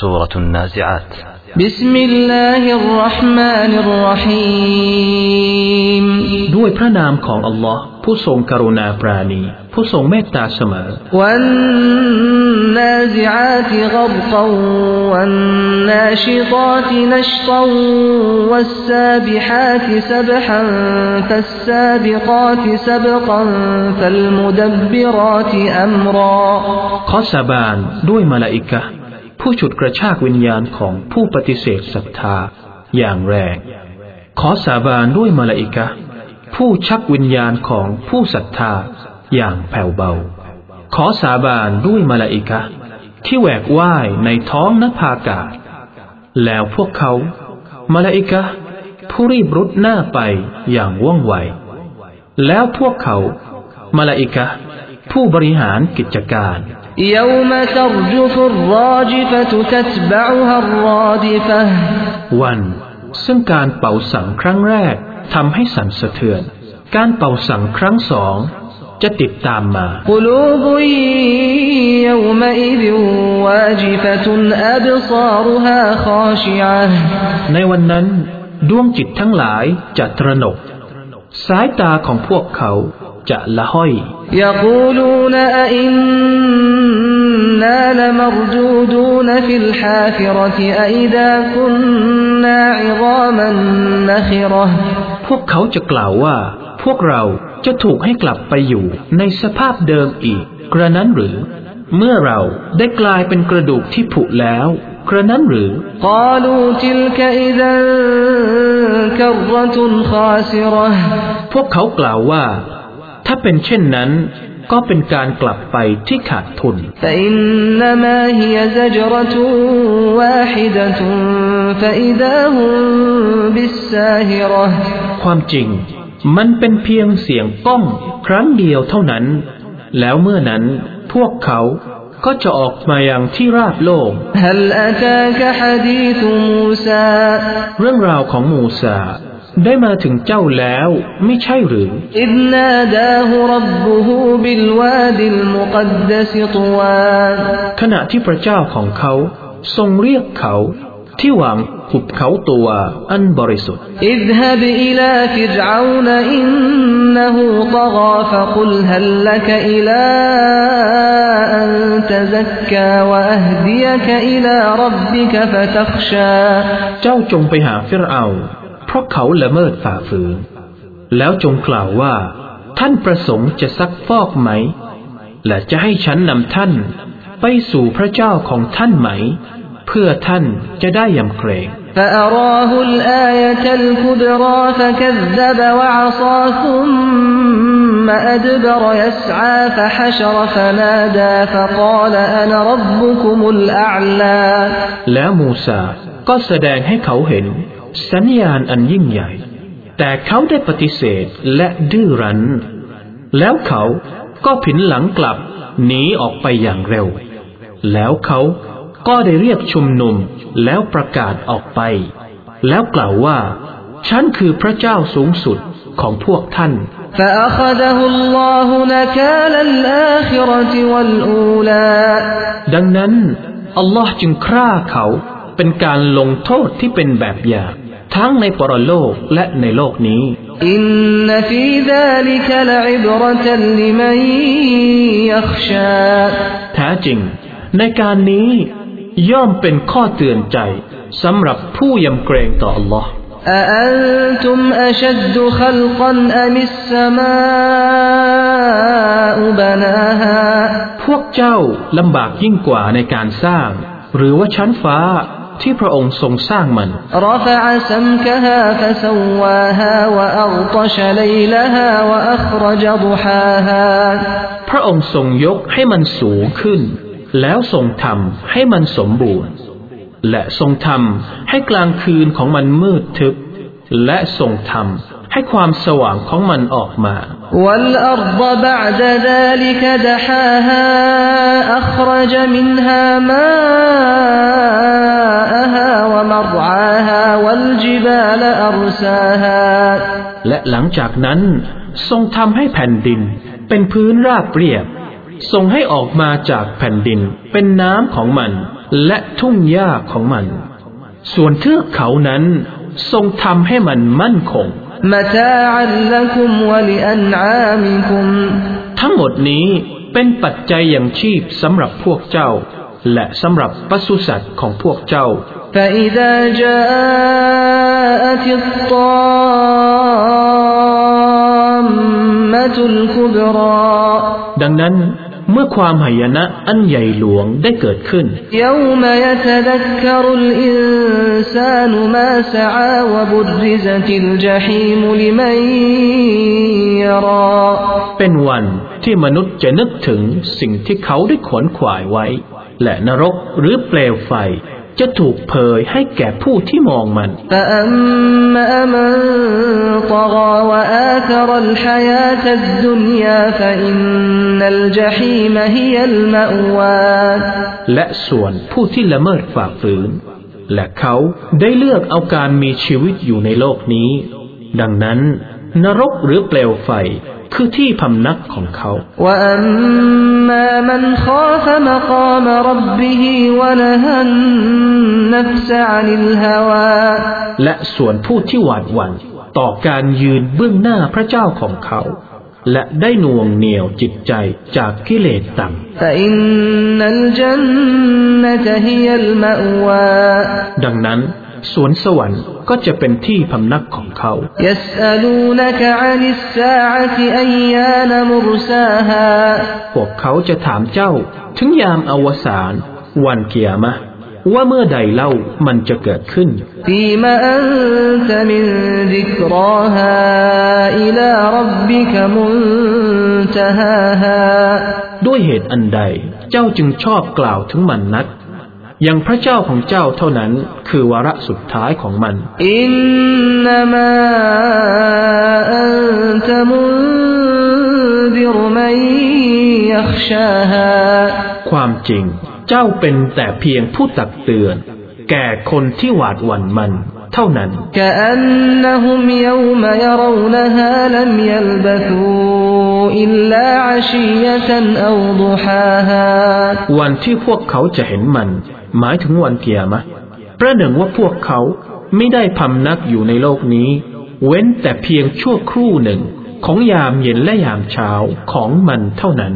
سورة النازعات بسم الله الرحمن الرحيم ด้วยพระนามของอัลลอฮ์ผู้ทรงกรุณาปราณี ผู้ทรงเมตตาเสมอ والنازعات غرقا والناشطات نشطا والسابحات سبحا فالسابقات سبقا فالمدبرات أمرا ขอสาบานด้วยมาลาอิกะห์ ผู้ฉุดกระชากวิญญาณของผู้ปฏิเสธศรัทธาอย่างแรง ขอสาบานด้วยมาลาอิกะผู้ชักวิญญาณของผู้ศรัทธาอย่างแผ่วเบา ขอสาบานด้วยมาลาอิกะที่แหวกว่ายในท้องนภากาศ แล้วพวกเขา มาลาอิกะผู้รีบรุดหน้าไปอย่างว่องไว แล้วพวกเขา มาลาอิกะผู้บริหารกิจการ يوم ترجف الراجفة تتبعها الرادفة วัน ซึ่งการเป่าสังครั้งแรกทำให้สั่นสะเทือน การเป่าสังครั้งสอง จะติดตามมา قلوب يومئذ واجفة أبصارها خاشعة ในวันนั้น ดวงจิตทั้งหลายจะตระหนก สายตาของพวกเขาจะละห้อย يقولون أئنا لمردودون في الحافرة أئذا كنا عظاما نخرة พวกเขาจะกล่าวว่า พวกเราจะถูกให้กลับไปอยู่ในสภาพเดิมอีก กระนั้นหรือ เมื่อเราได้กลายเป็นกระดูกที่ผุแล้ว กระนั้นหรือ قالوا تلك إذا كرة خاسرة พวกเขากล่าวว่า ถ้าเป็นเช่นนั้น ก็เป็นการกลับไปที่ขาดทุน ความจริง มันเป็นเพียงเสียงก้องครั้งเดียวเท่านั้น แล้วเมื่อนั้นพวกเขาก็จะออกมาอย่างที่ราบโลก เรื่องราวของมูซา ได้มาถึงเจ้าแล้วไม่ใช่หรืออินาดาฮุรับบุฮูบิลวาดิลมุกัขณะที่พระเจ้าของเขาทรงเรียกเขา ที่หวังหุบเขาตัวอันบริสุทธิ์ا ذهب إلى فرعون إنه طغى فقل هل لك إلى أن تزكى وأهديك إلى ربك فتخشىเจ้าจงไปหาฟิรเอาน์ เราะเขาละเมิดฝ่าฝืน แล้วจงกล่าวว่า ท่านประสงค์จะซักฟอกไหม และจะให้ฉันนำท่าน ไปสู่พระเจ้าของท่านไหม เพื่อท่านจะได้ยำเกรง فأراه الآية الكبرى فكذب وعصى ثم أدبر يسعى فحشر فنادى فقال أنا ربكم الأعلى แล้วมูซาก็แสดงให้เขาเห็น สัญญาณอันยิ่งใหญ่ แต่เขาได้ปฏิเสธและดื้อรั้น แล้วเขาก็ผินหลังกลับหนีออกไปอย่างเร็ว แล้วเขาก็ได้เรียกชุมนุมแล้วประกาศออกไป แล้วกล่าวว่า ฉันคือพระเจ้าสูงสุดของพวกท่าน ดังนั้น อัลลอฮ์จึงฆ่าเขาเป็นการลงโทษที่เป็นแบบอย่าง ทั้งในปรโลกและในโลกนี้ إن في ذلك لعبرة لمن يخشى แท้จริง ในการนี้ย่อมเป็นข้อเตือนใจสำหรับผู้ยำเกรงต่อ Allah أأنتم أشد خلقا أم السماء بناها พวกเจ้าลำบากยิ่งกว่าในการสร้าง หรือว่าชั้นฟ้า ที่พระองค์ทรงสร้างมัน พระองค์ทรงยกให้มันสูงขึ้น แล้วทรงทำให้มันสมบูรณ์ และทรงทำให้กลางคืนของมันมืดทึบ และทรงทำ ให้ความสว่างของมันออกมา والأرض بعد ذلك دحاها أخرج منها ماءها ومرعاها والجبال أرساها และหลังจากนั้น ทรงทำให้แผ่นดิน เป็นพื้นราบเรียบ ทรงให้ออกมาจากแผ่นดินเป็นน้ำของมัน และทุ่งหญ้าของมัน ส่วนเทือกเขานั้นทรงทำให้มันมั่นคง متاعا لكم ولأنعامكم ทั้งหมดนี้เป็นปัจจัยอย่างชีพสำหรับพวกเจ้า และสำหรับปศุสัตว์ของพวกเจ้า فإذا جاءت الطامة الكبرى ดังนั้น เมื่อความหายนะอันใหญ่หลวงได้เกิดขึ้น เป็นวันที่มนุษย์จะนึกถึงสิ่งที่เขาได้ขวนขวายไว้ และนรกหรือเปลวไฟ จะถูกเผยให้แก่ผู้ที่มองมันและส่วนผู้ที่ละเมิดฝ่าฝืน และเขาได้เลือกเอาการมีชีวิตอยู่ในโลกนี้ ดังนั้น นรกหรือเปลวไฟ คือที่พำนักของเขาและส่วนผู้ที่หวาดหวั่นต่อการยืนเบื้องหน้าพระเจ้าของเขา และได้น่วงเหนียวจิตใจจากกิเลสต่ำดังนั้น สวนสวรรค์ก็จะเป็นที่พำนักของเขา พวกเขาจะถามเจ้า ถึงยามอวสานวันเกียรมะว่าเมื่อใดเล่ามันจะเกิดขึ้น ด้วยเหตุอันใด เจ้าจึงชอบกล่าวถึงมันนัก ยังพระเจ้าของเจ้าเท่านั้นคือวาระสุดท้ายของมัน อินนามาอันตมุดิรมัยยักชาฮาความจริง เจ้าเป็นแต่เพียงผู้ตักเตือน แก่คนที่หวาดหวั่นมันเท่านั้นกอันนหุมยวมยรูนฮาลัมยลบทูอิลลาอาชียะอัวดุฮาฮาวันที่พวกเขาจะเห็นมัน หมายถึงวันเกียรมะประหนึ่งว่าพวกเขาไม่ได้พำนักอยู่ในโลกนี้ เว้นแต่เพียงชั่วครู่หนึ่งของยามเย็นและยามเช้าของมันเท่านั้น